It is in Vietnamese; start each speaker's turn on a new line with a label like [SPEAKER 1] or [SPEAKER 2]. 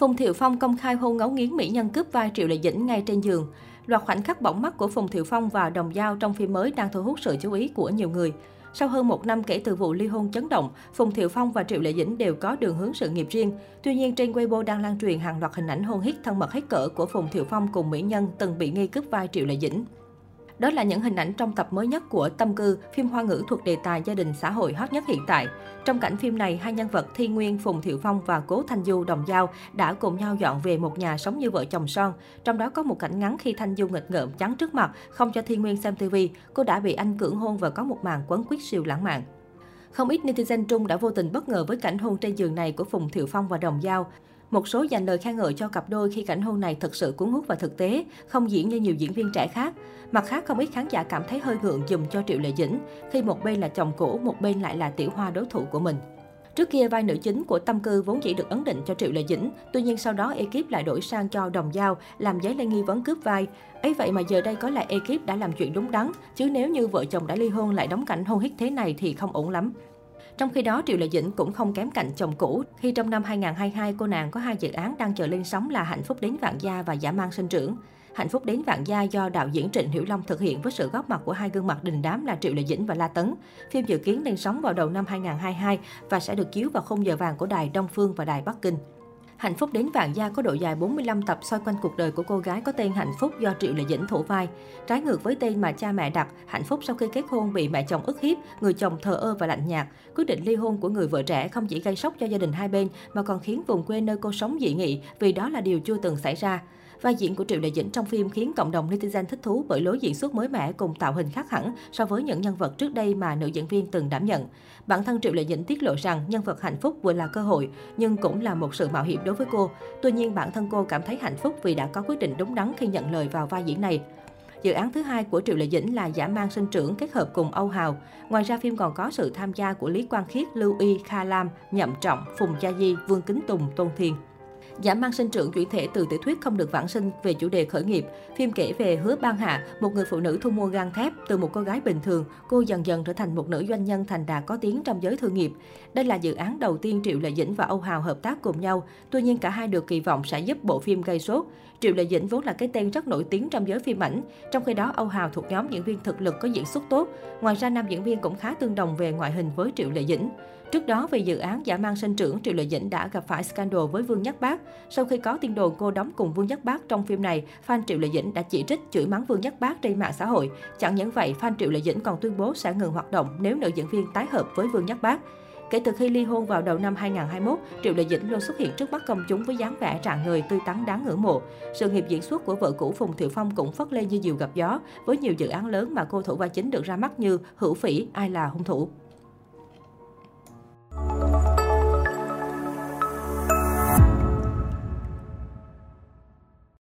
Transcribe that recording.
[SPEAKER 1] Phùng Thiệu Phong công khai hôn ngấu nghiến mỹ nhân cướp vai Triệu Lệ Dĩnh ngay trên giường. Loạt khoảnh khắc bỏng mắt của Phùng Thiệu Phong và Đồng Giao trong phim mới đang thu hút sự chú ý của nhiều người. Sau hơn một năm kể từ vụ ly hôn chấn động, Phùng Thiệu Phong và Triệu Lệ Dĩnh đều có đường hướng sự nghiệp riêng. Tuy nhiên, trên Weibo đang lan truyền hàng loạt hình ảnh hôn hít thân mật hết cỡ của Phùng Thiệu Phong cùng mỹ nhân từng bị nghi cướp vai Triệu Lệ Dĩnh. Đó là những hình ảnh trong tập mới nhất của Tâm Cư, phim hoa ngữ thuộc đề tài gia đình xã hội hot nhất hiện tại. Trong cảnh phim này, hai nhân vật Thi Nguyên, Phùng Thiệu Phong và Cố Thanh Du đồng giao đã cùng nhau dọn về một nhà sống như vợ chồng son. Trong đó có một cảnh ngắn khi Thanh Du nghịch ngợm chắn trước mặt, không cho Thi Nguyên xem TV. Cô đã bị anh cưỡng hôn và có một màn quấn quýt siêu lãng mạn. Không ít netizen Trung đã vô tình bất ngờ với cảnh hôn trên giường này của Phùng Thiệu Phong và Đồng Giao. Một số dành lời khen ngợi cho cặp đôi khi cảnh hôn này thực sự cuốn hút và thực tế, không diễn như nhiều diễn viên trẻ khác. Mặt khác, không ít khán giả cảm thấy hơi ngượng dùm cho Triệu Lệ Dĩnh, khi một bên là chồng cũ, một bên lại là tiểu hoa đối thủ của mình. Trước kia, vai nữ chính của Tâm Cư vốn chỉ được ấn định cho Triệu Lệ Dĩnh, tuy nhiên sau đó ekip lại đổi sang cho Đồng Giao, làm giấy lên nghi vấn cướp vai. ấy vậy mà giờ đây có lẽ ekip đã làm chuyện đúng đắn, chứ nếu như vợ chồng đã ly hôn lại đóng cảnh hôn hít thế này thì không ổn lắm. Trong khi đó, Triệu Lệ Dĩnh cũng không kém cạnh chồng cũ, khi trong năm 2022 cô nàng có hai dự án đang chờ lên sóng là Hạnh phúc đến vạn gia và Giả mang sinh trưởng. Hạnh phúc đến vạn gia do đạo diễn Trịnh Hiểu Long thực hiện với sự góp mặt của hai gương mặt đình đám là Triệu Lệ Dĩnh và La Tấn. Phim dự kiến lên sóng vào đầu năm 2022 và sẽ được chiếu vào khung giờ vàng của đài Đông Phương và đài Bắc Kinh. Hạnh phúc đến vạn gia có độ dài 45 tập xoay quanh cuộc đời của cô gái có tên Hạnh phúc do Triệu Lệ Dĩnh thủ vai. Trái ngược với tên mà cha mẹ đặt, Hạnh phúc sau khi kết hôn bị mẹ chồng ức hiếp, người chồng thờ ơ và lạnh nhạt. Quyết định ly hôn của người vợ trẻ không chỉ gây sốc cho gia đình hai bên mà còn khiến vùng quê nơi cô sống dị nghị vì đó là điều chưa từng xảy ra. Vai diễn của Triệu Lệ Dĩnh trong phim khiến cộng đồng netizen thích thú bởi lối diễn xuất mới mẻ cùng tạo hình khác hẳn so với những nhân vật trước đây mà nữ diễn viên từng đảm nhận. Bản thân Triệu Lệ Dĩnh tiết lộ rằng nhân vật hạnh phúc vừa là cơ hội nhưng cũng là một sự mạo hiểm đối với cô. Tuy nhiên bản thân cô cảm thấy hạnh phúc vì đã có quyết định đúng đắn khi nhận lời vào vai diễn này. Dự án thứ hai của Triệu Lệ Dĩnh là Giả mang sinh trưởng kết hợp cùng Âu Hào. Ngoài ra phim còn có sự tham gia của Lý Quang Khiết, Lưu Y, Kha Lam, Nhậm Trọng, Phùng Gia Di, Vương Kính Tùng, Tôn Thiên. Giả mang sinh trưởng chuyển thể từ tiểu thuyết không được vãng sinh về chủ đề khởi nghiệp. Phim kể về Hứa Ban Hạ, một người phụ nữ thu mua gang thép từ một cô gái bình thường, cô dần dần trở thành một nữ doanh nhân thành đạt có tiếng trong giới thương nghiệp. Đây là dự án đầu tiên Triệu Lệ Dĩnh và Âu Hào hợp tác cùng nhau. Tuy nhiên cả hai được kỳ vọng sẽ giúp bộ phim gây sốt. Triệu Lệ Dĩnh vốn là cái tên rất nổi tiếng trong giới phim ảnh, trong khi đó Âu Hào thuộc nhóm diễn viên thực lực có diễn xuất tốt. Ngoài ra nam diễn viên cũng khá tương đồng về ngoại hình với Triệu Lệ Dĩnh. Trước đó, về dự án giả mang sinh trưởng, Triệu Lệ Dĩnh đã gặp phải scandal với Vương Nhất Bác. Sau khi có tin đồn cô đóng cùng Vương Nhất Bác trong phim này, fan Triệu Lệ Dĩnh đã chỉ trích chửi mắng Vương Nhất Bác trên mạng xã hội. Chẳng những vậy, fan Triệu Lệ Dĩnh còn tuyên bố sẽ ngừng hoạt động nếu nữ diễn viên tái hợp với Vương Nhất Bác. Kể từ khi ly hôn vào đầu năm 2021, Triệu Lệ Dĩnh luôn xuất hiện trước mắt công chúng với dáng vẻ trạng người tươi tắn đáng ngưỡng mộ. Sự nghiệp diễn xuất của vợ cũ Phùng Thiệu Phong cũng phất lên như diều gặp gió, với nhiều dự án lớn mà cô thủ vai chính được ra mắt như Hữu Phỉ, Ai là hung thủ.